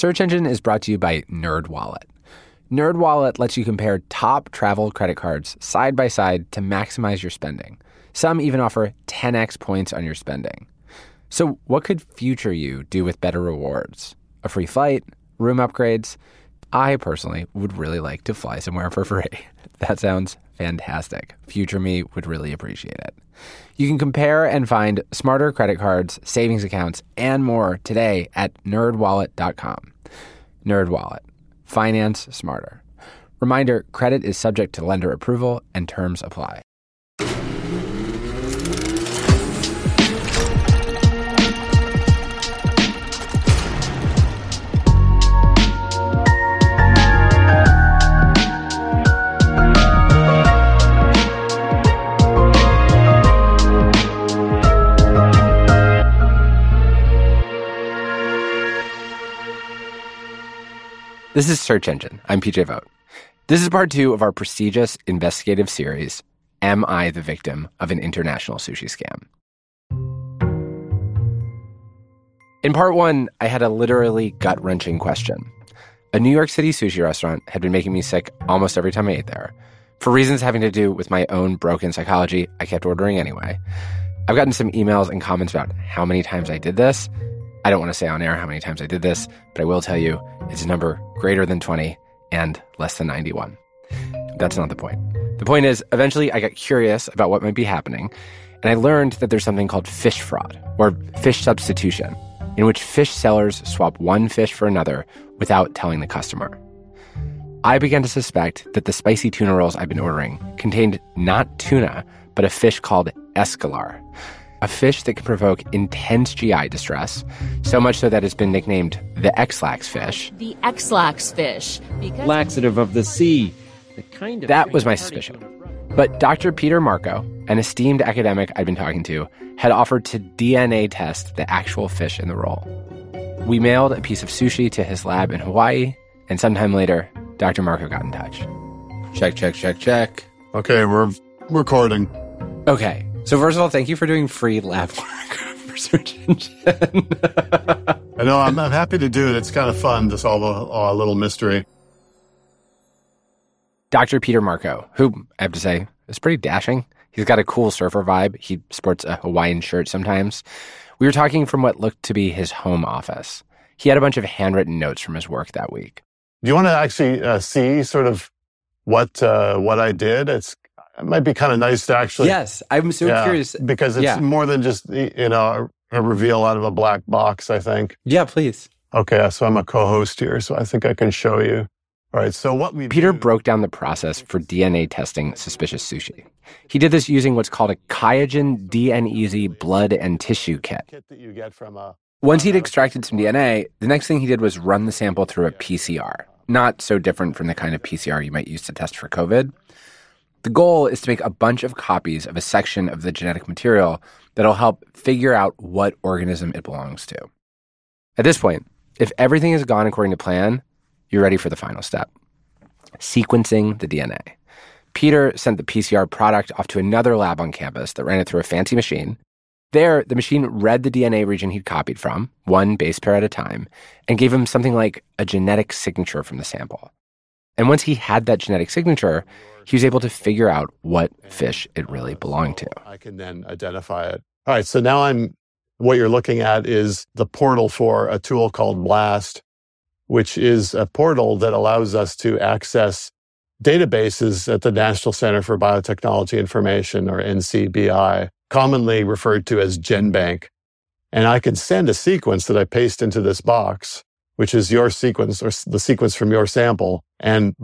Search Engine is brought to you by NerdWallet. NerdWallet lets you compare top travel credit cards side by side to maximize your spending. Some even offer 10x points on your spending. So, what could future you do with better rewards? A free flight? Room upgrades? I personally would really like to fly somewhere for free. That sounds fantastic. Future me would really appreciate it. You can compare and find smarter credit cards, savings accounts, and more today at nerdwallet.com. Nerdwallet. Finance smarter. Reminder, credit is subject to lender approval and terms apply. This is Search Engine. I'm PJ Vogt. This is part two of our prestigious investigative series, Am I the Victim of an International Sushi Scam? In part one, I had a literally gut wrenching question. A New York City sushi restaurant had been making me sick almost every time I ate there. For reasons having to do with my own broken psychology, I kept ordering anyway. I've gotten some emails and comments about how many times I did this, I don't want to say on air how many times I did this, but I will tell you it's a number greater than 20 and less than 91. That's not the point. The point is, eventually I got curious about what might be happening, and I learned that there's something called fish fraud, or fish substitution, in which fish sellers swap one fish for another without telling the customer. I began to suspect that the spicy tuna rolls I've been ordering contained not tuna, but a fish called escolar a fish that can provoke intense GI distress, so much so that it's been nicknamed the ex-lax fish. The ex-lax fish. Laxative of the sea. The kind of that was my suspicion. But Dr. Peter Marko, an esteemed academic I'd been talking to, had offered to DNA test the actual fish in the roll. We mailed a piece of sushi to his lab in Hawaii, and sometime later, Dr. Marko got in touch. Check, check, check, check. Okay, we're recording. Okay, so first of all, thank you for doing free lab work for Search Engine. I know. I'm, I'm, happy to do it. It's kind of fun to solve a, a little mystery. Dr. Peter Marko, who I have to say is pretty dashing. He's got a cool surfer vibe. He sports a Hawaiian shirt sometimes. We were talking from what looked to be his home office. He had a bunch of handwritten notes from his work that week. Do you want to actually uh, see sort of what uh, what I did? It's it might be kind of nice to actually. Yes, I'm so yeah, curious because it's yeah. more than just you know a reveal out of a black box. I think. Yeah, please. Okay, so I'm a co-host here, so I think I can show you. All right, so what we Peter do, broke down the process for DNA testing suspicious sushi. He did this using what's called a Qiagen DNeasy blood and tissue kit. kit that you get from a, Once he'd extracted some DNA, the next thing he did was run the sample through a PCR. Not so different from the kind of PCR you might use to test for COVID. The goal is to make a bunch of copies of a section of the genetic material that'll help figure out what organism it belongs to. At this point, if everything has gone according to plan, you're ready for the final step sequencing the DNA. Peter sent the PCR product off to another lab on campus that ran it through a fancy machine. There, the machine read the DNA region he'd copied from, one base pair at a time, and gave him something like a genetic signature from the sample. And once he had that genetic signature, he was able to figure out what fish it really belonged to. I can then identify it. All right, so now I'm what you're looking at is the portal for a tool called Blast, which is a portal that allows us to access databases at the National Center for Biotechnology Information or NCBI, commonly referred to as GenBank. And I can send a sequence that I paste into this box, which is your sequence or the sequence from your sample and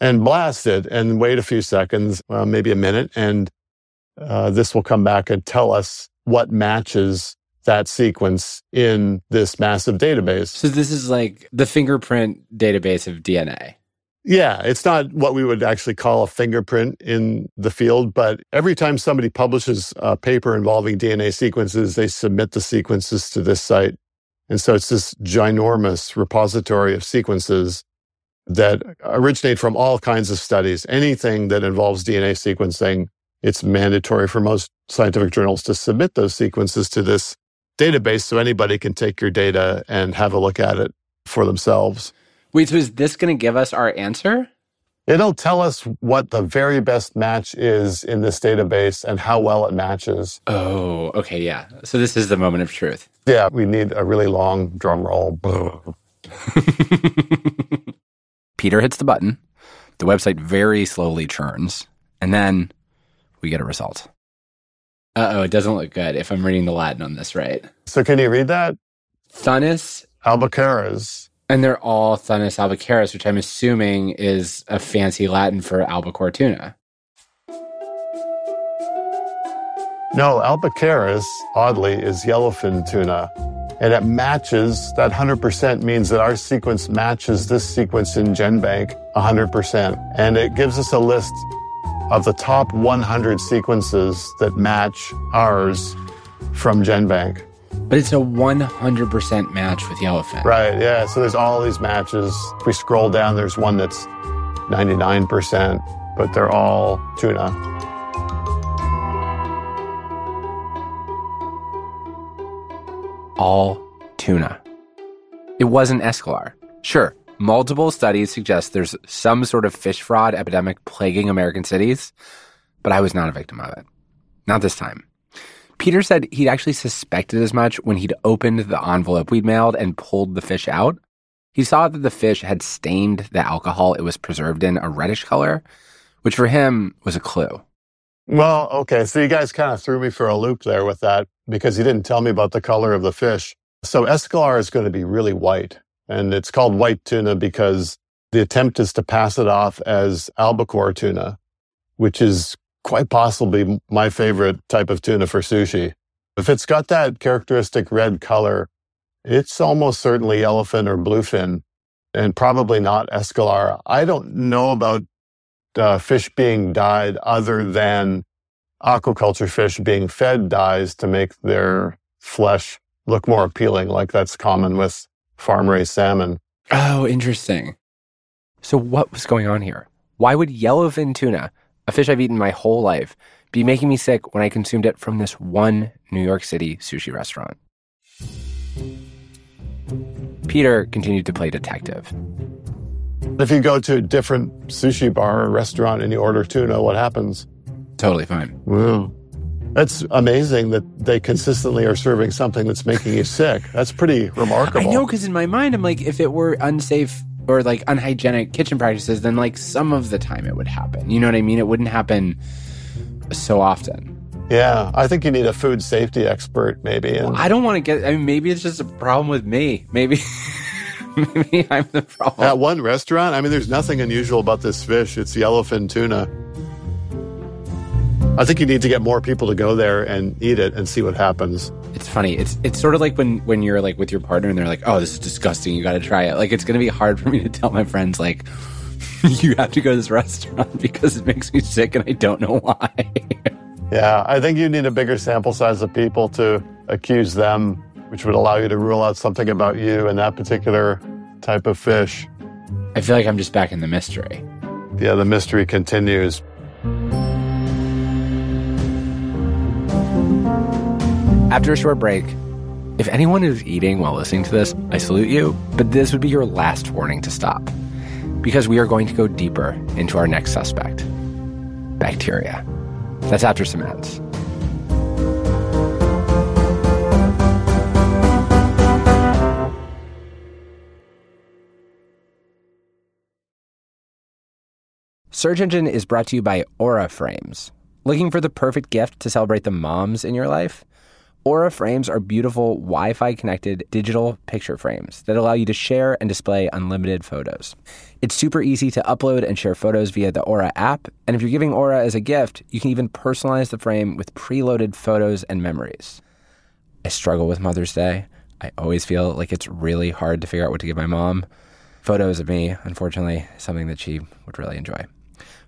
and blast it and wait a few seconds, uh, maybe a minute, and uh, this will come back and tell us what matches that sequence in this massive database. So this is like the fingerprint database of DNA. Yeah, it's not what we would actually call a fingerprint in the field, but every time somebody publishes a paper involving DNA sequences, they submit the sequences to this site. And so it's this ginormous repository of sequences that originate from all kinds of studies. Anything that involves DNA sequencing, it's mandatory for most scientific journals to submit those sequences to this database so anybody can take your data and have a look at it for themselves. Wait, so is this going to give us our answer? It'll tell us what the very best match is in this database and how well it matches. Oh, okay, yeah. So this is the moment of truth. Yeah, we need a really long drum roll. Peter hits the button. The website very slowly churns, and then we get a result. Uh oh, it doesn't look good if I'm reading the Latin on this right. So, can you read that? Thunnus albacares. And they're all Thunnus albacares, which I'm assuming is a fancy Latin for albacore tuna. No, albacares, oddly, is yellowfin tuna. And it matches, that 100% means that our sequence matches this sequence in GenBank 100%. And it gives us a list of the top 100 sequences that match ours from GenBank. But it's a 100% match with yellowfin. Right, yeah. So there's all these matches. If we scroll down, there's one that's 99%, but they're all tuna. All tuna. It wasn't escolar. Sure, multiple studies suggest there's some sort of fish fraud epidemic plaguing American cities, but I was not a victim of it. Not this time. Peter said he'd actually suspected as much when he'd opened the envelope we'd mailed and pulled the fish out. He saw that the fish had stained the alcohol it was preserved in a reddish color, which for him was a clue. Well, okay. So you guys kind of threw me for a loop there with that because you didn't tell me about the color of the fish. So escolar is going to be really white. And it's called white tuna because the attempt is to pass it off as albacore tuna, which is quite possibly my favorite type of tuna for sushi. If it's got that characteristic red color, it's almost certainly yellowfin or bluefin and probably not escolar. I don't know about uh, fish being dyed other than aquaculture fish being fed dyes to make their flesh look more appealing, like that's common with farm raised salmon. Oh, interesting. So, what was going on here? Why would yellowfin tuna, a fish I've eaten my whole life, be making me sick when I consumed it from this one New York City sushi restaurant? Peter continued to play detective. If you go to a different sushi bar or restaurant and you order tuna, what happens? Totally fine. Wow. That's amazing that they consistently are serving something that's making you sick. That's pretty remarkable. I know, because in my mind, I'm like, if it were unsafe or like unhygienic kitchen practices, then like some of the time it would happen. You know what I mean? It wouldn't happen so often. Yeah, I think you need a food safety expert, maybe. And... I don't want to get. I mean, maybe it's just a problem with me. Maybe, maybe I'm the problem. At one restaurant, I mean, there's nothing unusual about this fish. It's yellowfin tuna. I think you need to get more people to go there and eat it and see what happens. It's funny. It's it's sort of like when when you're like with your partner and they're like, "Oh, this is disgusting. You got to try it." Like it's going to be hard for me to tell my friends like you have to go to this restaurant because it makes me sick and I don't know why. yeah, I think you need a bigger sample size of people to accuse them, which would allow you to rule out something about you and that particular type of fish. I feel like I'm just back in the mystery. Yeah, the mystery continues. After a short break, if anyone is eating while listening to this, I salute you, but this would be your last warning to stop. Because we are going to go deeper into our next suspect bacteria. That's after some ads. Search Engine is brought to you by Aura Frames. Looking for the perfect gift to celebrate the moms in your life? Aura frames are beautiful Wi Fi connected digital picture frames that allow you to share and display unlimited photos. It's super easy to upload and share photos via the Aura app, and if you're giving Aura as a gift, you can even personalize the frame with preloaded photos and memories. I struggle with Mother's Day. I always feel like it's really hard to figure out what to give my mom. Photos of me, unfortunately, something that she would really enjoy.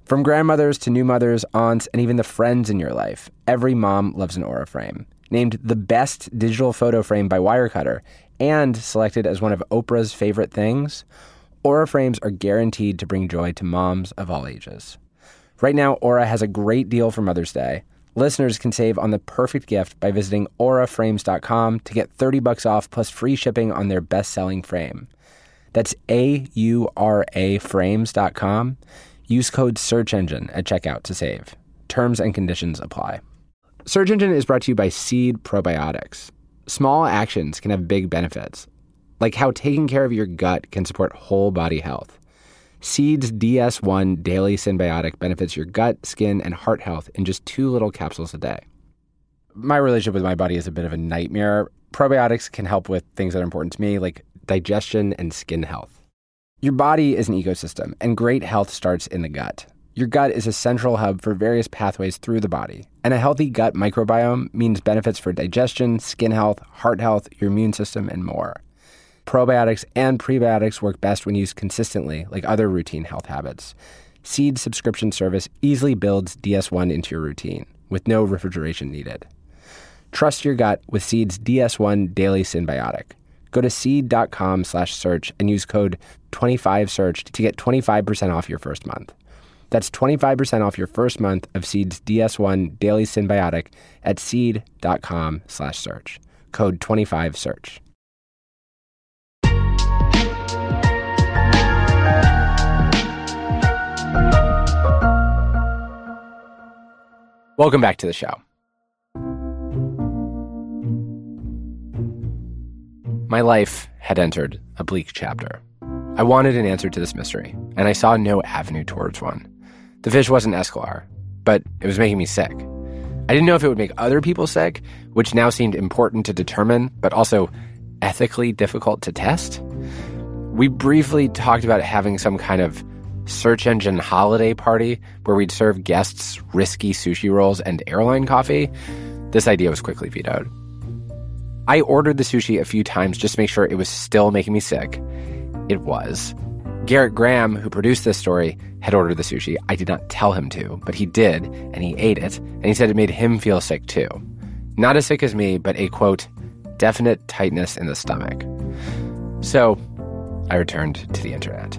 From grandmothers to new mothers, aunts, and even the friends in your life, every mom loves an Aura frame named the best digital photo frame by Wirecutter, and selected as one of Oprah's favorite things, Aura frames are guaranteed to bring joy to moms of all ages. Right now, Aura has a great deal for Mother's Day. Listeners can save on the perfect gift by visiting auraframes.com to get 30 bucks off plus free shipping on their best-selling frame. That's A U R A frames.com. Use code search engine at checkout to save. Terms and conditions apply. Search Engine is brought to you by Seed Probiotics. Small actions can have big benefits, like how taking care of your gut can support whole body health. Seed's DS1 Daily Synbiotic benefits your gut, skin, and heart health in just two little capsules a day. My relationship with my body is a bit of a nightmare. Probiotics can help with things that are important to me, like digestion and skin health. Your body is an ecosystem, and great health starts in the gut. Your gut is a central hub for various pathways through the body, and a healthy gut microbiome means benefits for digestion, skin health, heart health, your immune system, and more. Probiotics and prebiotics work best when used consistently, like other routine health habits. Seed subscription service easily builds DS1 into your routine with no refrigeration needed. Trust your gut with Seed's DS1 Daily Synbiotic. Go to seed.com slash search and use code 25search to get 25% off your first month. That's 25% off your first month of Seed's DS1 Daily Synbiotic at seed.com slash search. Code 25search. Welcome back to the show. My life had entered a bleak chapter. I wanted an answer to this mystery, and I saw no avenue towards one. The fish wasn't escolar, but it was making me sick. I didn't know if it would make other people sick, which now seemed important to determine, but also ethically difficult to test. We briefly talked about having some kind of search engine holiday party where we'd serve guests risky sushi rolls and airline coffee. This idea was quickly vetoed. I ordered the sushi a few times just to make sure it was still making me sick. It was. Garrett Graham, who produced this story, had ordered the sushi. I did not tell him to, but he did, and he ate it, and he said it made him feel sick too. Not as sick as me, but a quote, definite tightness in the stomach. So I returned to the internet.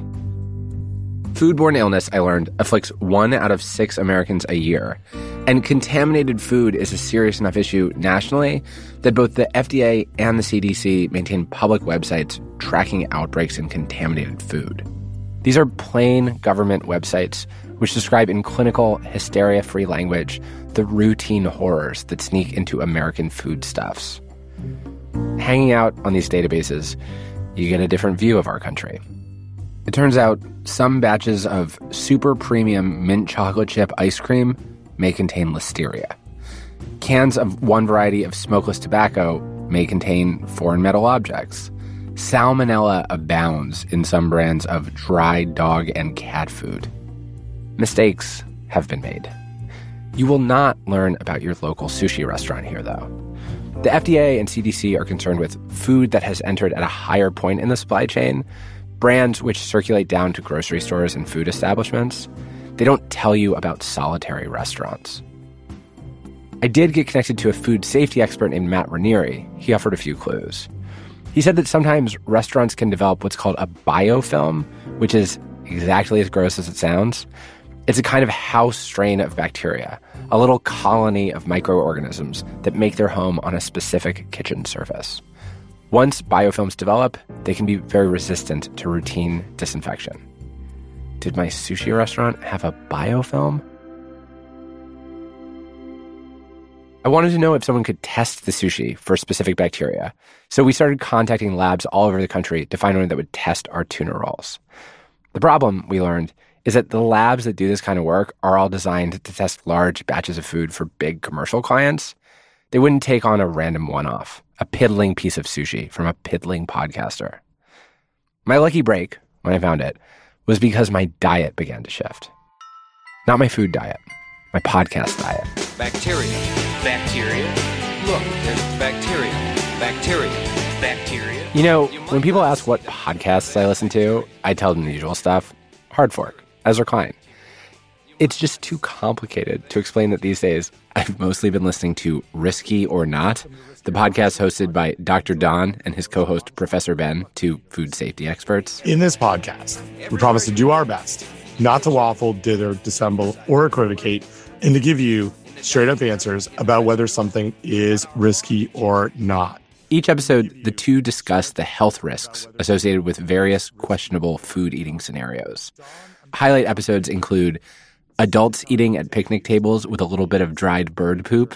Foodborne illness, I learned, afflicts one out of six Americans a year. And contaminated food is a serious enough issue nationally that both the FDA and the CDC maintain public websites tracking outbreaks in contaminated food. These are plain government websites which describe in clinical, hysteria free language the routine horrors that sneak into American foodstuffs. Hanging out on these databases, you get a different view of our country. It turns out some batches of super premium mint chocolate chip ice cream may contain listeria. Cans of one variety of smokeless tobacco may contain foreign metal objects. Salmonella abounds in some brands of dry dog and cat food. Mistakes have been made. You will not learn about your local sushi restaurant here, though. The FDA and CDC are concerned with food that has entered at a higher point in the supply chain, brands which circulate down to grocery stores and food establishments. They don't tell you about solitary restaurants. I did get connected to a food safety expert named Matt Ranieri. He offered a few clues. He said that sometimes restaurants can develop what's called a biofilm, which is exactly as gross as it sounds. It's a kind of house strain of bacteria, a little colony of microorganisms that make their home on a specific kitchen surface. Once biofilms develop, they can be very resistant to routine disinfection. Did my sushi restaurant have a biofilm? I wanted to know if someone could test the sushi for specific bacteria. So we started contacting labs all over the country to find one that would test our tuna rolls. The problem, we learned, is that the labs that do this kind of work are all designed to test large batches of food for big commercial clients. They wouldn't take on a random one off, a piddling piece of sushi from a piddling podcaster. My lucky break, when I found it, was because my diet began to shift. Not my food diet, my podcast diet. Bacteria Bacteria. Look, there's bacteria. Bacteria. Bacteria. You know, when people ask what podcasts I listen to, I tell them the usual stuff. Hard Fork, Ezra Klein. It's just too complicated to explain that these days I've mostly been listening to Risky or Not, the podcast hosted by Dr. Don and his co host Professor Ben, two food safety experts. In this podcast, we promise to do our best not to waffle, dither, dissemble, or equivocate, and to give you straight up answers about whether something is risky or not. Each episode, the two discuss the health risks associated with various questionable food eating scenarios. Highlight episodes include adults eating at picnic tables with a little bit of dried bird poop,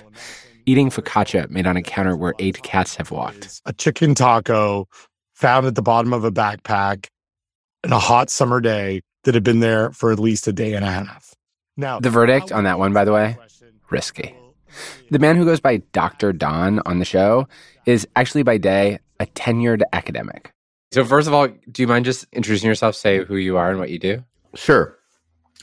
eating focaccia made on a counter where eight cats have walked, a chicken taco found at the bottom of a backpack in a hot summer day that had been there for at least a day and a half. Now, the verdict on that one, by the way, risky. The man who goes by Dr. Don on the show is actually by day a tenured academic. So, first of all, do you mind just introducing yourself, say who you are and what you do? Sure.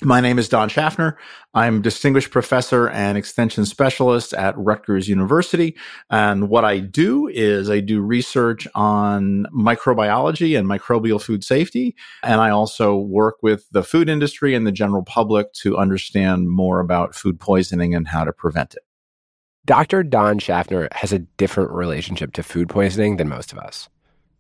My name is Don Schaffner. I'm distinguished professor and extension specialist at Rutgers University. And what I do is I do research on microbiology and microbial food safety. And I also work with the food industry and the general public to understand more about food poisoning and how to prevent it. Dr. Don Schaffner has a different relationship to food poisoning than most of us.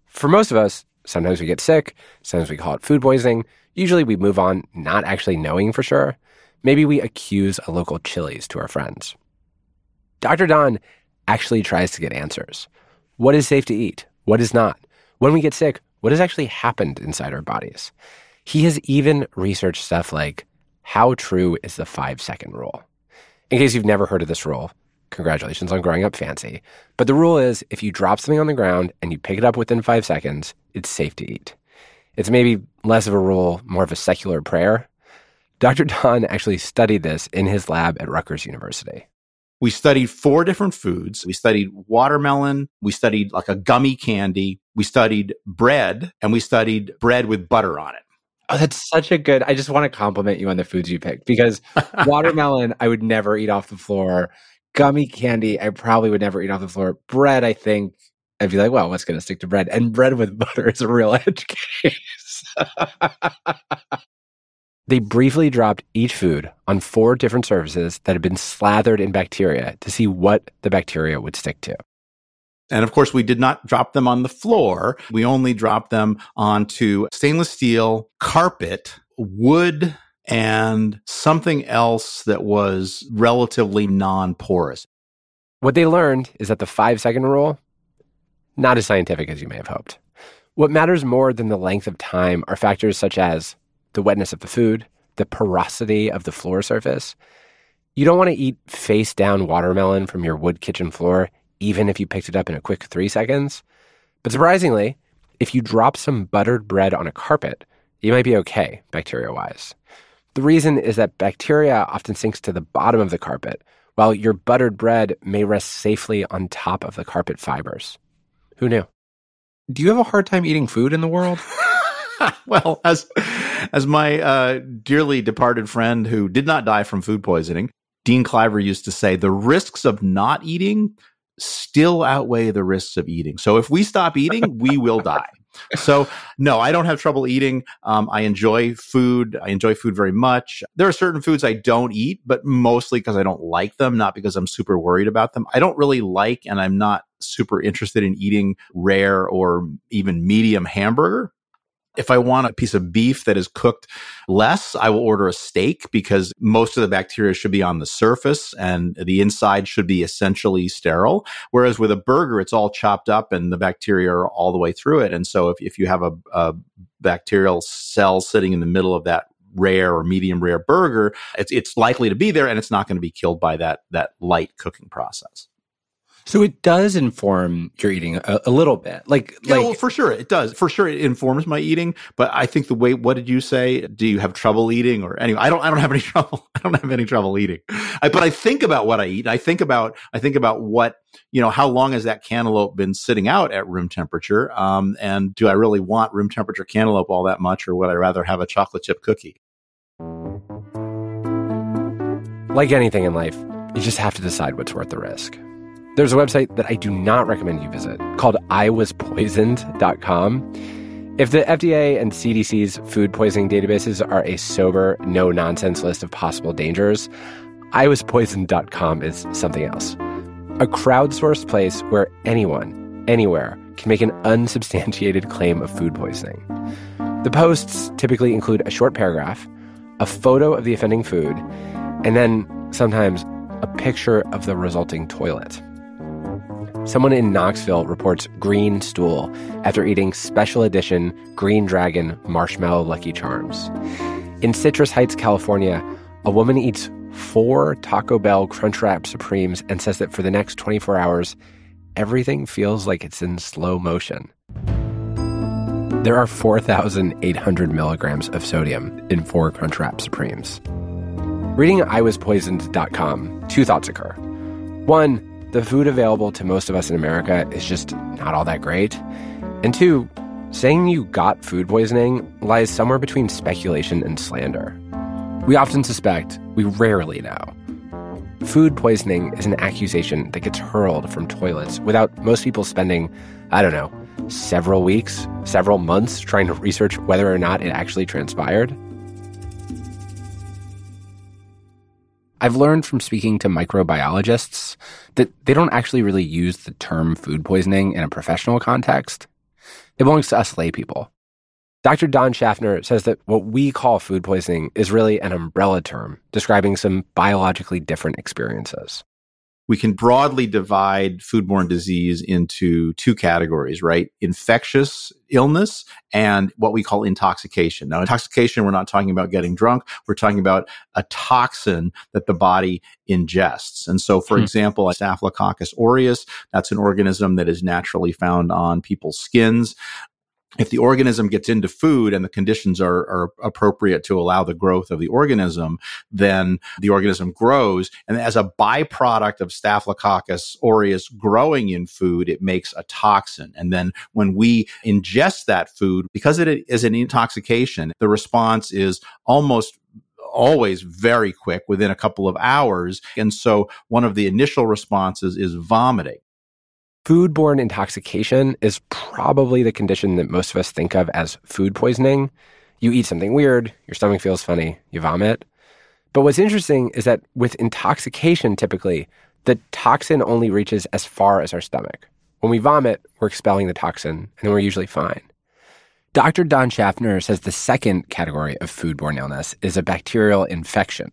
For most of us, sometimes we get sick, sometimes we call it food poisoning. Usually we move on not actually knowing for sure. Maybe we accuse a local Chili's to our friends. Dr. Don actually tries to get answers. What is safe to eat? What is not? When we get sick, what has actually happened inside our bodies? He has even researched stuff like how true is the five second rule? In case you've never heard of this rule, congratulations on growing up fancy. But the rule is if you drop something on the ground and you pick it up within five seconds, it's safe to eat. It's maybe less of a rule, more of a secular prayer. Dr. Don actually studied this in his lab at Rutgers University. We studied four different foods. We studied watermelon. We studied like a gummy candy. We studied bread and we studied bread with butter on it. Oh, that's such a good. I just want to compliment you on the foods you picked because watermelon, I would never eat off the floor. Gummy candy, I probably would never eat off the floor. Bread, I think I'd be like, well, what's going to stick to bread? And bread with butter is a real edge case. they briefly dropped each food on four different surfaces that had been slathered in bacteria to see what the bacteria would stick to. And of course, we did not drop them on the floor. We only dropped them onto stainless steel, carpet, wood, and something else that was relatively non porous. What they learned is that the five second rule not as scientific as you may have hoped. What matters more than the length of time are factors such as the wetness of the food, the porosity of the floor surface. You don't want to eat face down watermelon from your wood kitchen floor, even if you picked it up in a quick three seconds. But surprisingly, if you drop some buttered bread on a carpet, you might be okay, bacteria wise. The reason is that bacteria often sinks to the bottom of the carpet, while your buttered bread may rest safely on top of the carpet fibers. Who knew? Do you have a hard time eating food in the world? well, as as my uh, dearly departed friend who did not die from food poisoning, Dean Cliver used to say, the risks of not eating still outweigh the risks of eating. So if we stop eating, we will die. So no, I don't have trouble eating. Um, I enjoy food. I enjoy food very much. There are certain foods I don't eat, but mostly because I don't like them, not because I'm super worried about them. I don't really like, and I'm not super interested in eating rare or even medium hamburger. If I want a piece of beef that is cooked less, I will order a steak because most of the bacteria should be on the surface and the inside should be essentially sterile. Whereas with a burger, it's all chopped up and the bacteria are all the way through it. And so if, if you have a, a bacterial cell sitting in the middle of that rare or medium rare burger, it's, it's likely to be there and it's not going to be killed by that, that light cooking process. So it does inform your eating a, a little bit, like, yeah, like well, for sure it does. For sure, it informs my eating. But I think the way, what did you say? Do you have trouble eating, or anyway? I don't. I don't have any trouble. I don't have any trouble eating. I, but I think about what I eat. I think about. I think about what you know. How long has that cantaloupe been sitting out at room temperature? Um, and do I really want room temperature cantaloupe all that much, or would I rather have a chocolate chip cookie? Like anything in life, you just have to decide what's worth the risk. There's a website that I do not recommend you visit called iwaspoisoned.com. If the FDA and CDC's food poisoning databases are a sober, no nonsense list of possible dangers, iwaspoisoned.com is something else. A crowdsourced place where anyone, anywhere, can make an unsubstantiated claim of food poisoning. The posts typically include a short paragraph, a photo of the offending food, and then sometimes a picture of the resulting toilet. Someone in Knoxville reports green stool after eating special edition Green Dragon marshmallow Lucky Charms. In Citrus Heights, California, a woman eats four Taco Bell Crunchwrap Supremes and says that for the next 24 hours, everything feels like it's in slow motion. There are 4,800 milligrams of sodium in four Crunchwrap Supremes. Reading iwaspoisoned.com, two thoughts occur. One, the food available to most of us in America is just not all that great. And two, saying you got food poisoning lies somewhere between speculation and slander. We often suspect, we rarely know. Food poisoning is an accusation that gets hurled from toilets without most people spending, I don't know, several weeks, several months trying to research whether or not it actually transpired. I've learned from speaking to microbiologists that they don't actually really use the term food poisoning in a professional context. It belongs to us laypeople. Dr. Don Schaffner says that what we call food poisoning is really an umbrella term describing some biologically different experiences we can broadly divide foodborne disease into two categories, right? Infectious illness and what we call intoxication. Now, intoxication, we're not talking about getting drunk. We're talking about a toxin that the body ingests. And so, for hmm. example, Staphylococcus aureus, that's an organism that is naturally found on people's skins if the organism gets into food and the conditions are, are, appropriate to allow the growth of the organism, then the organism grows. And as a byproduct of Staphylococcus aureus growing in food, it makes a toxin. And then when we ingest that food, because it is an intoxication, the response is almost always very quick within a couple of hours. And so one of the initial responses is vomiting. Foodborne intoxication is probably the condition that most of us think of as food poisoning. You eat something weird, your stomach feels funny, you vomit. But what's interesting is that with intoxication, typically, the toxin only reaches as far as our stomach. When we vomit, we're expelling the toxin, and then we're usually fine. Dr. Don Schaffner says the second category of foodborne illness is a bacterial infection.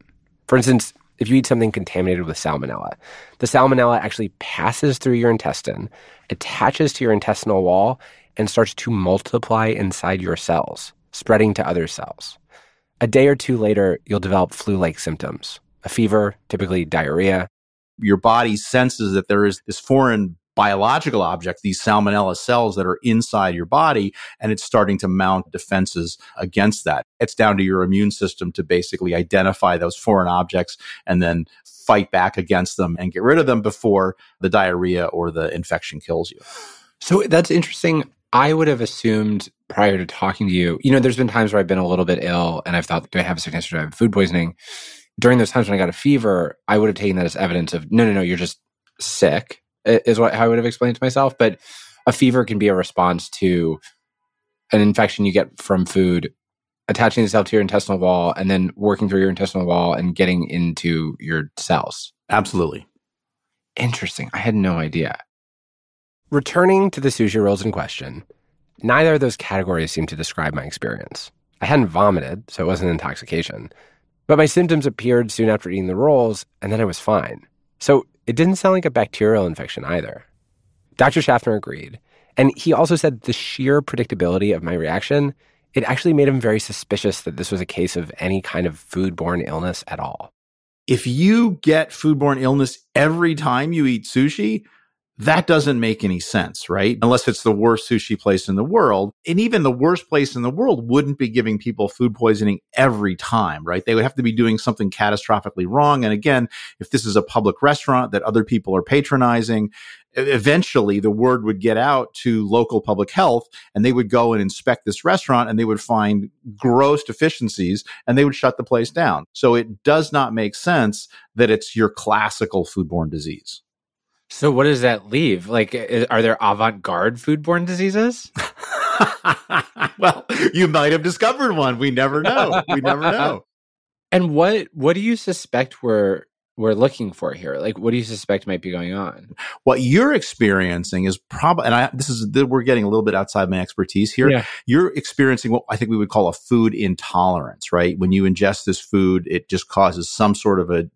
For instance, if you eat something contaminated with salmonella. The salmonella actually passes through your intestine, attaches to your intestinal wall, and starts to multiply inside your cells, spreading to other cells. A day or two later, you'll develop flu like symptoms a fever, typically diarrhea. Your body senses that there is this foreign biological object, these salmonella cells that are inside your body, and it's starting to mount defenses against that. It's down to your immune system to basically identify those foreign objects and then fight back against them and get rid of them before the diarrhea or the infection kills you. So that's interesting. I would have assumed prior to talking to you, you know, there's been times where I've been a little bit ill and I've thought, do I have a sickness or do I have food poisoning? During those times when I got a fever, I would have taken that as evidence of, no, no, no, you're just sick is what I would have explained to myself. But a fever can be a response to an infection you get from food attaching itself to your intestinal wall and then working through your intestinal wall and getting into your cells. Absolutely. Interesting. I had no idea. Returning to the sushi rolls in question, neither of those categories seem to describe my experience. I hadn't vomited, so it wasn't intoxication. But my symptoms appeared soon after eating the rolls, and then I was fine. So it didn't sound like a bacterial infection either. Dr. Schaffner agreed. And he also said the sheer predictability of my reaction, it actually made him very suspicious that this was a case of any kind of foodborne illness at all. If you get foodborne illness every time you eat sushi, that doesn't make any sense, right? Unless it's the worst sushi place in the world. And even the worst place in the world wouldn't be giving people food poisoning every time, right? They would have to be doing something catastrophically wrong. And again, if this is a public restaurant that other people are patronizing, eventually the word would get out to local public health and they would go and inspect this restaurant and they would find gross deficiencies and they would shut the place down. So it does not make sense that it's your classical foodborne disease. So what does that leave? Like, are there avant-garde foodborne diseases? well, you might have discovered one. We never know. We never know. and what what do you suspect we're we're looking for here? Like, what do you suspect might be going on? What you're experiencing is probably, and I, this is we're getting a little bit outside my expertise here. Yeah. You're experiencing what I think we would call a food intolerance, right? When you ingest this food, it just causes some sort of a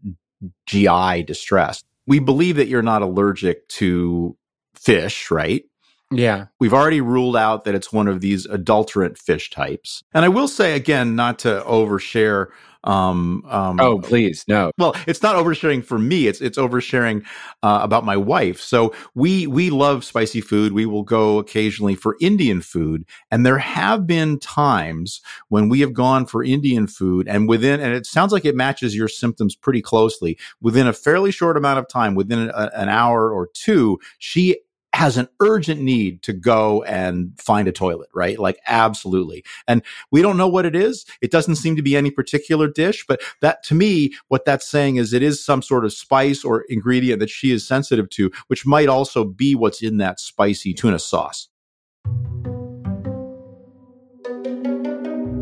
GI distress we believe that you're not allergic to fish, right? Yeah. We've already ruled out that it's one of these adulterant fish types. And I will say again, not to overshare. Um, um, oh, please, no. Well, it's not oversharing for me. It's it's oversharing uh, about my wife. So we we love spicy food. We will go occasionally for Indian food, and there have been times when we have gone for Indian food, and within and it sounds like it matches your symptoms pretty closely. Within a fairly short amount of time, within a, an hour or two, she has an urgent need to go and find a toilet, right? Like absolutely. And we don't know what it is. It doesn't seem to be any particular dish, but that to me, what that's saying is it is some sort of spice or ingredient that she is sensitive to, which might also be what's in that spicy tuna sauce.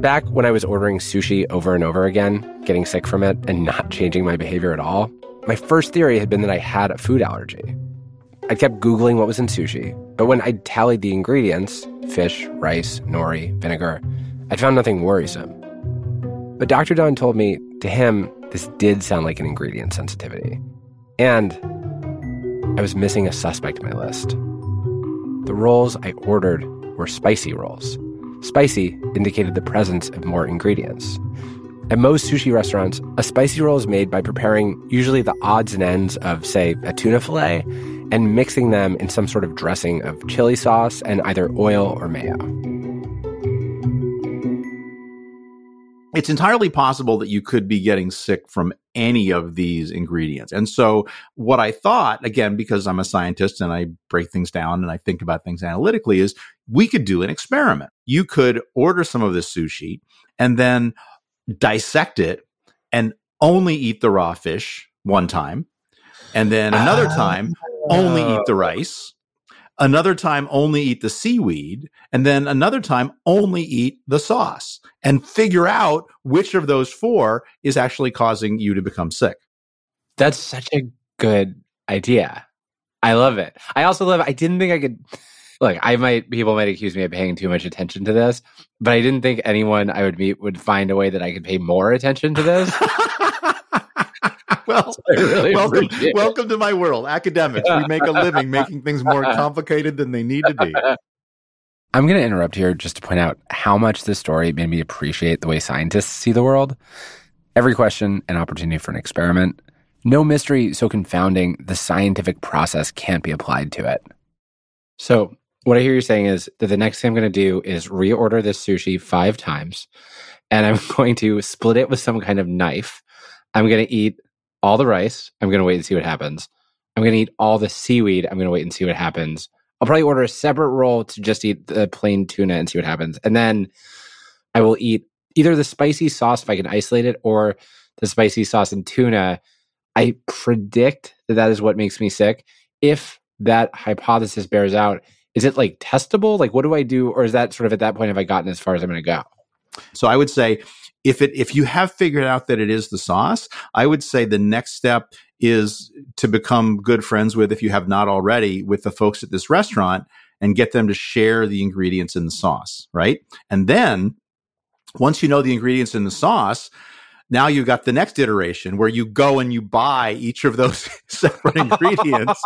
Back when I was ordering sushi over and over again, getting sick from it, and not changing my behavior at all, my first theory had been that I had a food allergy. I kept Googling what was in sushi, but when I tallied the ingredients fish, rice, nori, vinegar I'd found nothing worrisome. But Dr. Don told me, to him, this did sound like an ingredient sensitivity. And I was missing a suspect in my list. The rolls I ordered were spicy rolls. Spicy indicated the presence of more ingredients. At most sushi restaurants, a spicy roll is made by preparing usually the odds and ends of, say, a tuna fillet and mixing them in some sort of dressing of chili sauce and either oil or mayo. It's entirely possible that you could be getting sick from any of these ingredients. And so, what I thought, again, because I'm a scientist and I break things down and I think about things analytically, is we could do an experiment. You could order some of this sushi and then dissect it and only eat the raw fish one time. And then another ah. time, only eat oh. the rice. Another time, only eat the seaweed. And then another time, only eat the sauce and figure out which of those four is actually causing you to become sick. That's such a good idea. I love it. I also love I didn't think I could look, I might people might accuse me of paying too much attention to this, but I didn't think anyone I would meet would find a way that I could pay more attention to this. well, really welcome, welcome to my world. Academics, we make a living making things more complicated than they need to be. I'm going to interrupt here just to point out how much this story made me appreciate the way scientists see the world. Every question an opportunity for an experiment. No mystery so confounding the scientific process can't be applied to it. So, what I hear you saying is that the next thing I'm going to do is reorder this sushi five times, and I'm going to split it with some kind of knife. I'm going to eat all the rice. I'm going to wait and see what happens. I'm going to eat all the seaweed. I'm going to wait and see what happens. I'll probably order a separate roll to just eat the plain tuna and see what happens. And then I will eat either the spicy sauce if I can isolate it or the spicy sauce and tuna. I predict that that is what makes me sick. If that hypothesis bears out, is it like testable? Like, what do I do? Or is that sort of at that point, have I gotten as far as I'm going to go? So I would say if it if you have figured out that it is the sauce, I would say the next step is to become good friends with, if you have not already, with the folks at this restaurant and get them to share the ingredients in the sauce, right? And then once you know the ingredients in the sauce, now you've got the next iteration where you go and you buy each of those separate ingredients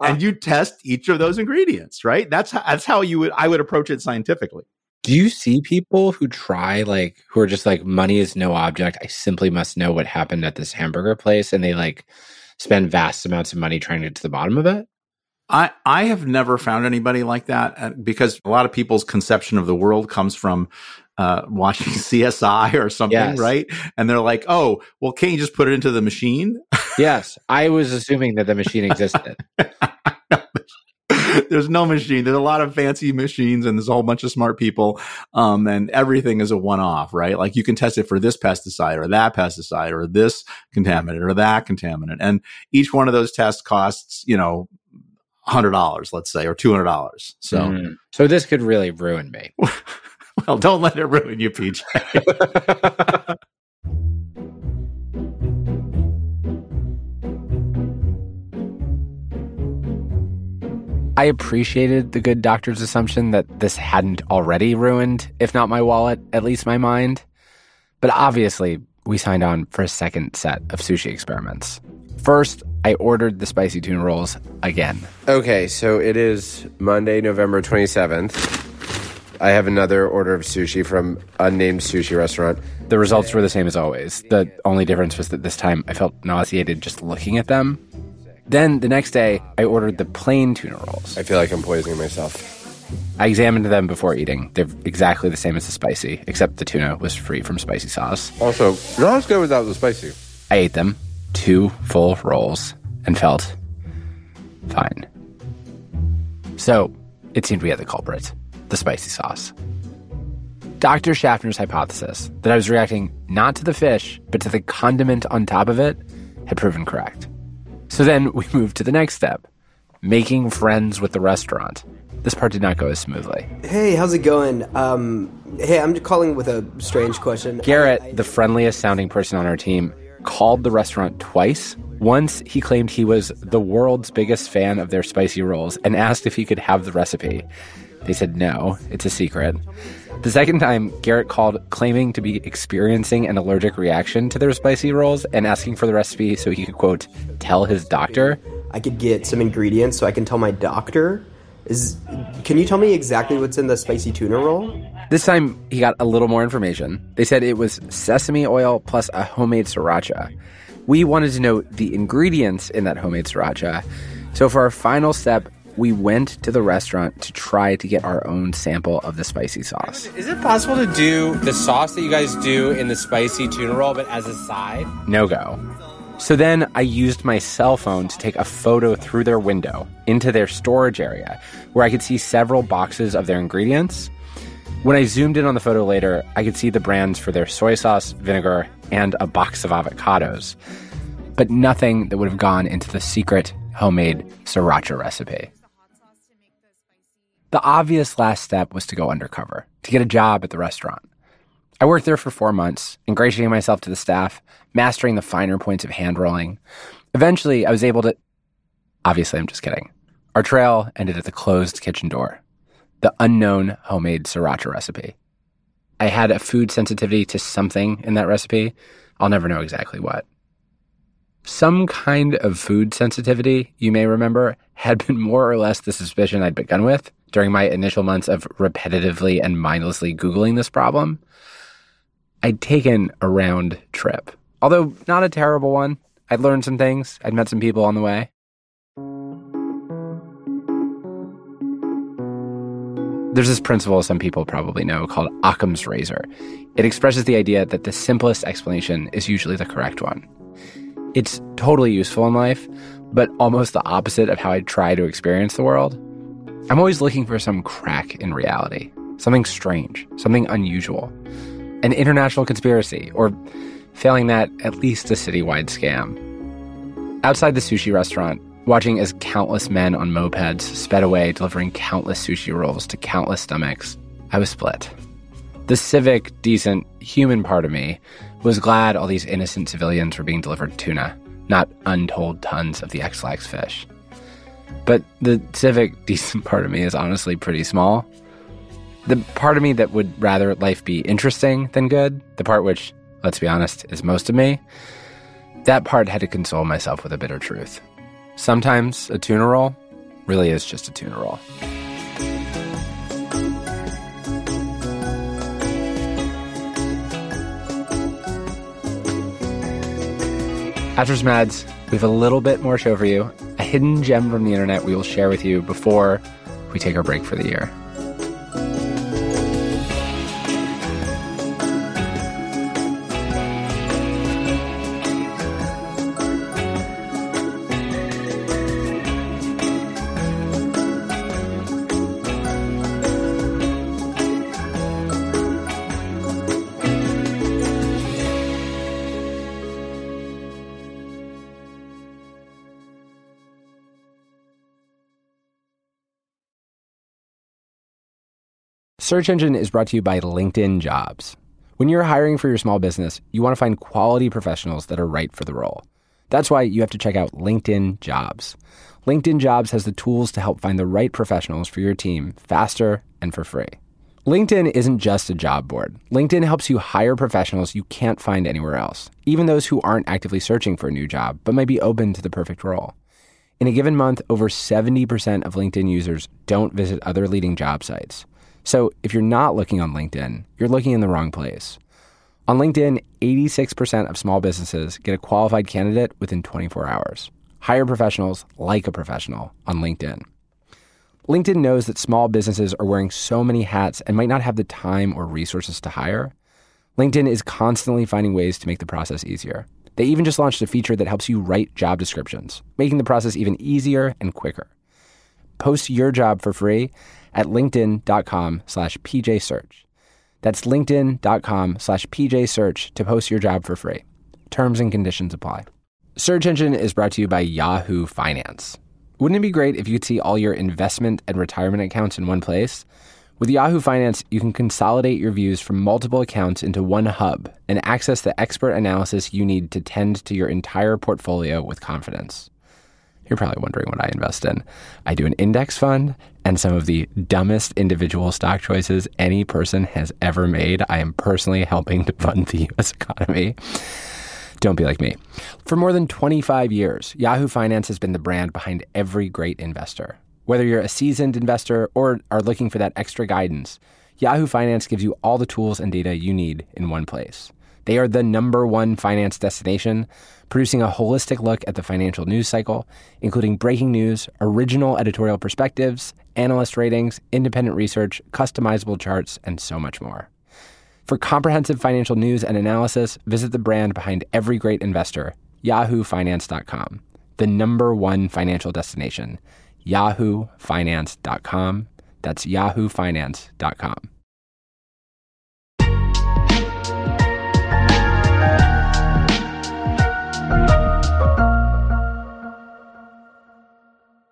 and you test each of those ingredients, right? That's how, that's how you would I would approach it scientifically. Do you see people who try like who are just like money is no object. I simply must know what happened at this hamburger place and they like spend vast amounts of money trying to get to the bottom of it? I, I have never found anybody like that uh, because a lot of people's conception of the world comes from uh, watching CSI or something, yes. right? And they're like, oh, well, can't you just put it into the machine? yes. I was assuming that the machine existed. there's no machine. There's a lot of fancy machines and there's a whole bunch of smart people. Um, and everything is a one off, right? Like you can test it for this pesticide or that pesticide or this contaminant or that contaminant. And each one of those tests costs, you know, hundred dollars, let's say, or two hundred dollars. So, mm. so this could really ruin me. well, don't let it ruin you, PJ. I appreciated the good doctor's assumption that this hadn't already ruined, if not my wallet, at least my mind. But obviously, we signed on for a second set of sushi experiments. First, I ordered the spicy tuna rolls again. Okay, so it is Monday, November 27th. I have another order of sushi from unnamed sushi restaurant. The results were the same as always. The only difference was that this time I felt nauseated just looking at them. Then the next day, I ordered the plain tuna rolls. I feel like I'm poisoning myself. I examined them before eating. They're exactly the same as the spicy, except the tuna was free from spicy sauce. Also, not as good without the spicy. I ate them, two full rolls, and felt fine. So, it seemed we had the culprit the spicy sauce. Dr. Schaffner's hypothesis that I was reacting not to the fish, but to the condiment on top of it had proven correct. So then we moved to the next step making friends with the restaurant. This part did not go as smoothly. Hey, how's it going? Um, hey, I'm calling with a strange question. Garrett, the friendliest sounding person on our team, called the restaurant twice. Once he claimed he was the world's biggest fan of their spicy rolls and asked if he could have the recipe. They said no, it's a secret. The second time, Garrett called claiming to be experiencing an allergic reaction to their spicy rolls and asking for the recipe so he could, quote, tell his doctor. I could get some ingredients so I can tell my doctor. Is can you tell me exactly what's in the spicy tuna roll? This time he got a little more information. They said it was sesame oil plus a homemade sriracha. We wanted to know the ingredients in that homemade sriracha. So for our final step, we went to the restaurant to try to get our own sample of the spicy sauce. Is it possible to do the sauce that you guys do in the spicy tuna roll, but as a side? No go. So then I used my cell phone to take a photo through their window into their storage area where I could see several boxes of their ingredients. When I zoomed in on the photo later, I could see the brands for their soy sauce, vinegar, and a box of avocados, but nothing that would have gone into the secret homemade sriracha recipe. The obvious last step was to go undercover, to get a job at the restaurant. I worked there for four months, ingratiating myself to the staff, mastering the finer points of hand rolling. Eventually, I was able to. Obviously, I'm just kidding. Our trail ended at the closed kitchen door, the unknown homemade sriracha recipe. I had a food sensitivity to something in that recipe. I'll never know exactly what. Some kind of food sensitivity, you may remember, had been more or less the suspicion I'd begun with during my initial months of repetitively and mindlessly Googling this problem. I'd taken a round trip, although not a terrible one. I'd learned some things, I'd met some people on the way. There's this principle some people probably know called Occam's razor. It expresses the idea that the simplest explanation is usually the correct one. It's totally useful in life, but almost the opposite of how I try to experience the world. I'm always looking for some crack in reality, something strange, something unusual, an international conspiracy, or failing that, at least a citywide scam. Outside the sushi restaurant, watching as countless men on mopeds sped away delivering countless sushi rolls to countless stomachs, I was split. The civic, decent, human part of me was glad all these innocent civilians were being delivered tuna, not untold tons of the Ex-Lax fish. But the civic, decent part of me is honestly pretty small. The part of me that would rather life be interesting than good, the part which, let's be honest, is most of me, that part had to console myself with a bitter truth. Sometimes a tuna roll really is just a tuna roll. After some ads, we have a little bit more show for you, a hidden gem from the internet we will share with you before we take our break for the year. Search Engine is brought to you by LinkedIn Jobs. When you're hiring for your small business, you want to find quality professionals that are right for the role. That's why you have to check out LinkedIn Jobs. LinkedIn Jobs has the tools to help find the right professionals for your team faster and for free. LinkedIn isn't just a job board. LinkedIn helps you hire professionals you can't find anywhere else, even those who aren't actively searching for a new job but might be open to the perfect role. In a given month, over 70% of LinkedIn users don't visit other leading job sites. So if you're not looking on LinkedIn, you're looking in the wrong place. On LinkedIn, 86% of small businesses get a qualified candidate within 24 hours. Hire professionals like a professional on LinkedIn. LinkedIn knows that small businesses are wearing so many hats and might not have the time or resources to hire. LinkedIn is constantly finding ways to make the process easier. They even just launched a feature that helps you write job descriptions, making the process even easier and quicker. Post your job for free at linkedin.com slash pjsearch. That's linkedin.com slash pjsearch to post your job for free. Terms and conditions apply. Search Engine is brought to you by Yahoo Finance. Wouldn't it be great if you could see all your investment and retirement accounts in one place? With Yahoo Finance, you can consolidate your views from multiple accounts into one hub and access the expert analysis you need to tend to your entire portfolio with confidence. You're probably wondering what I invest in. I do an index fund and some of the dumbest individual stock choices any person has ever made. I am personally helping to fund the US economy. Don't be like me. For more than 25 years, Yahoo Finance has been the brand behind every great investor. Whether you're a seasoned investor or are looking for that extra guidance, Yahoo Finance gives you all the tools and data you need in one place. They are the number one finance destination, producing a holistic look at the financial news cycle, including breaking news, original editorial perspectives, analyst ratings, independent research, customizable charts, and so much more. For comprehensive financial news and analysis, visit the brand behind every great investor, yahoofinance.com, the number one financial destination, yahoofinance.com. That's yahoofinance.com.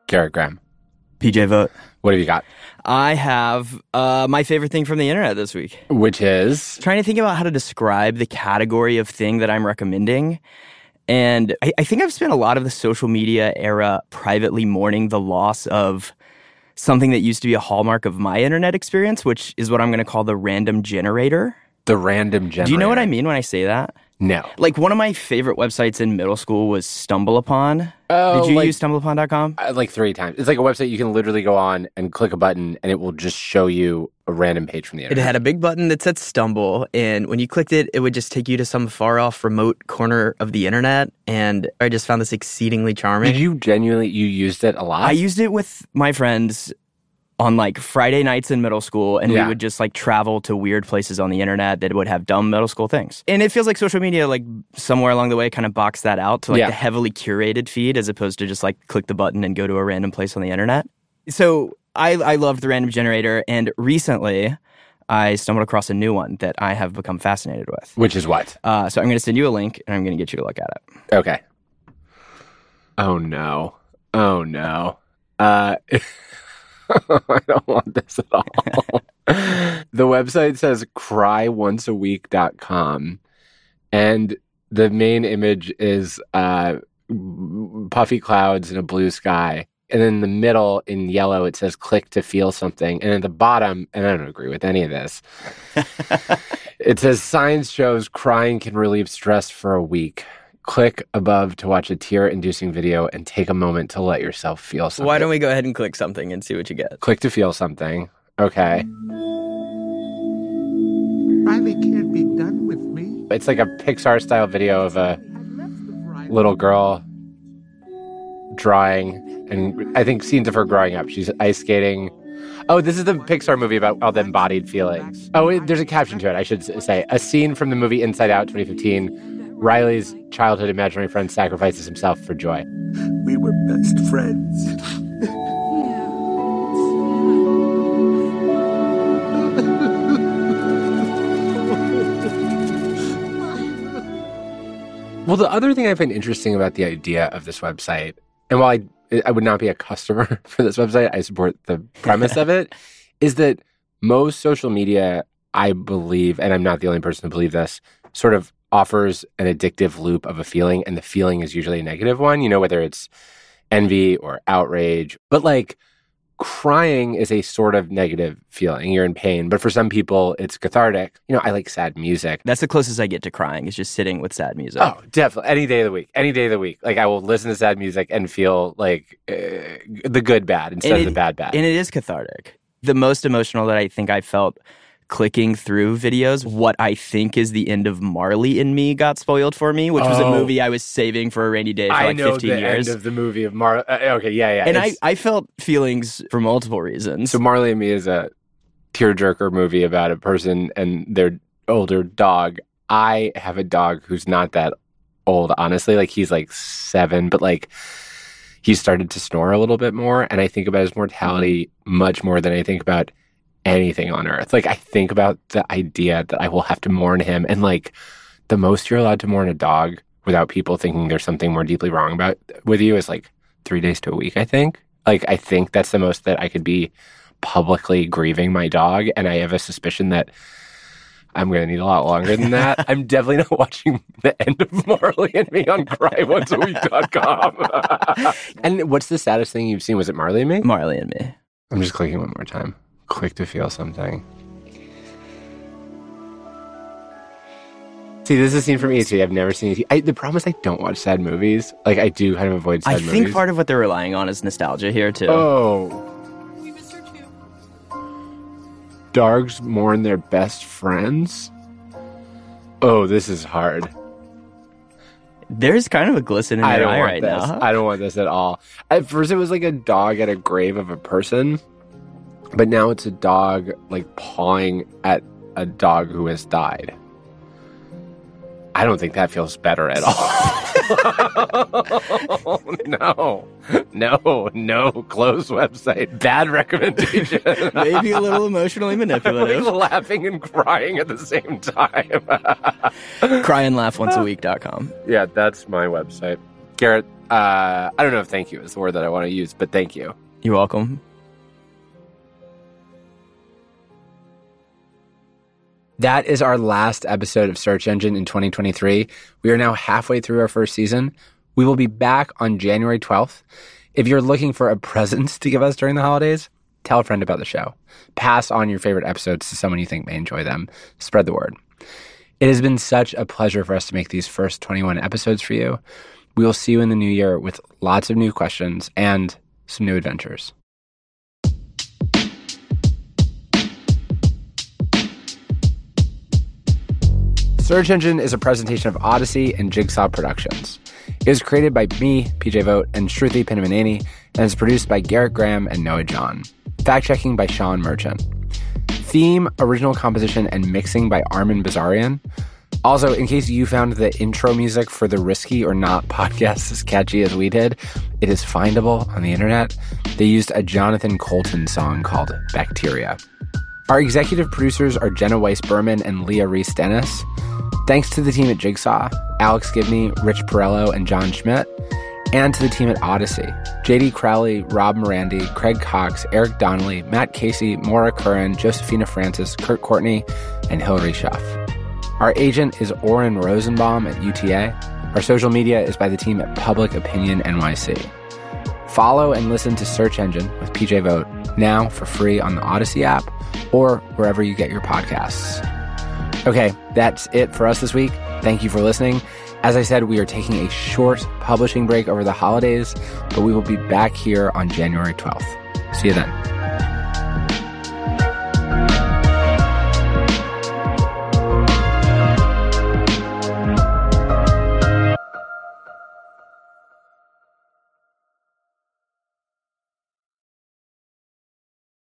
Garrett Graham. PJ Vogt. What have you got? I have uh, my favorite thing from the internet this week. Which is? Trying to think about how to describe the category of thing that I'm recommending. And I, I think I've spent a lot of the social media era privately mourning the loss of something that used to be a hallmark of my internet experience, which is what I'm going to call the random generator. The random generator. Do you know what I mean when I say that? No. Like one of my favorite websites in middle school was StumbleUpon. Oh, Did you like- use StumbleUpon.com? Uh, like three times. It's like a website you can literally go on and click a button and it will just show you a random page from the internet. It had a big button that said Stumble, and when you clicked it, it would just take you to some far off remote corner of the internet. And I just found this exceedingly charming. Did you genuinely you used it a lot? I used it with my friends on like Friday nights in middle school, and Yeah. we would just like travel to weird places on the internet that would have dumb middle school things. And it feels like social media, like somewhere along the way, kind of boxed that out to like Yeah. the heavily curated feed as opposed to just like click the button and go to a random place on the internet. So I, I loved the random generator, and recently I stumbled across a new one that I have become fascinated with. Which is what? Uh, so I'm going to send you a link, and I'm going to get you to look at it. Okay. Oh no. Oh no. Uh I don't want this at all. the website says cryonceaweek.com and the main image is uh puffy clouds and a blue sky. And in the middle in yellow it says click to feel something. And at the bottom, and I don't agree with any of this. it says science shows crying can relieve stress for a week. Click above to watch a tear inducing video and take a moment to let yourself feel something. Why don't we go ahead and click something and see what you get? click to feel something? Okay. Riley can't be done with me. It's like a Pixar style video of a little girl drawing and I think scenes of her growing up. She's ice skating. Oh, this is the Pixar movie about all the embodied feelings. Oh, there's a caption to it. I should say a scene from the movie Inside Out 2015. Riley's childhood imaginary friend sacrifices himself for joy. We were best friends. Well, the other thing I find interesting about the idea of this website, and while I, I would not be a customer for this website, I support the premise of it, is that most social media, I believe, and I'm not the only person to believe this, sort of offers an addictive loop of a feeling, and the feeling is usually a negative one, you know, whether it's envy or outrage. But like crying is a sort of negative feeling. You're in pain, but for some people, it's cathartic. You know, I like sad music. That's the closest I get to crying is just sitting with sad music. Oh, definitely. Any day of the week. Any day of the week. Like I will listen to sad music and feel like uh, the good bad instead And of the bad bad. And it is cathartic. The most emotional that I think I felt clicking through videos, what I think is the end of Marley and Me got spoiled for me, which was a Oh. movie I was saving for a rainy day for I like know 15 the years. end of the movie of Marley. Uh, okay, yeah, yeah. and I, I felt feelings for multiple reasons. So Marley and Me is a tearjerker movie about a person and their older dog. I have a dog who's not that old, honestly. Like he's like seven, but like he started to snore a little bit more. And I think about his mortality much more than I think about anything on earth. Like I think about the idea that I will have to mourn him. And like the most you're allowed to mourn a dog without people thinking there's something more deeply wrong about with you is like three days to a week, I think. Like I think that's the most that I could be publicly grieving my dog. And I have a suspicion that I'm going to need a lot longer than that. I'm definitely not watching the end of Marley and Me on cryonceaweek.com. and what's the saddest thing you've seen? Was it Marley and Me? Marley and Me. I'm just clicking one more time. Click to feel something. See, this is a scene from E.T. I've never seen E.T. I, the problem is I don't watch sad movies. Like, I do kind of avoid sad I movies. think part of what they're relying on is nostalgia here too. Oh. Dogs mourn their best friends? Oh, this is hard. There's kind of a glisten in I your don't eye want right this. now. I don't want this at all. At first, it was like a dog at a grave of a person, but now it's a dog like pawing at a dog who has died. I don't think that feels better at all. no, no, no. Close website. Bad recommendation. Maybe a little emotionally manipulative. laughing and crying at the same time. Cryandlaugh.onceaweek.com. yeah, that's my website. Garrett, uh, I don't know if thank you is the word that I want to use, but thank you. You're welcome. That is our last episode of Search Engine in 2023. We are now halfway through our first season. We will be back on January 12th. If you're looking for a present to give us during the holidays, tell a friend about the show. Pass on your favorite episodes to someone you think may enjoy them. Spread the word. It has been such a pleasure for us to make these first 21 episodes for you. We will see you in the new year with lots of new questions and some new adventures. Search Engine is a presentation of Odyssey and Jigsaw Productions. It was created by me, PJ Vogt, and Shruti Pinamaneni, and is produced by Garrett Graham and Noah John. Fact checking by Sean Merchant. Theme, original composition, and mixing by Armin Bazarian. Also, in case you found the intro music for the Risky or Not podcast as catchy as we did, it is findable on the internet. They used a Jonathan Coulton song called Bacteria. Our executive producers are Jenna Weiss Berman and Leah Reis Dennis. Thanks to the team at Jigsaw, Alex Gibney, Rich Perello, and John Schmidt, and to the team at Odyssey JD Crowley, Rob Morandi, Craig Cox, Eric Donnelly, Matt Casey, Maura Curran, Josefina Francis, Kurt Courtney, and Hilary Schuff. Our agent is Oren Rosenbaum at UTA. Our social media is by the team at Public Opinion NYC. Follow and listen to Search Engine with PJ Vogt now for free on the Odyssey app or wherever you get your podcasts. Okay, that's it for us this week. Thank you for listening. As I said, we are taking a short publishing break over the holidays, but we will be back here on January 12th. See you then.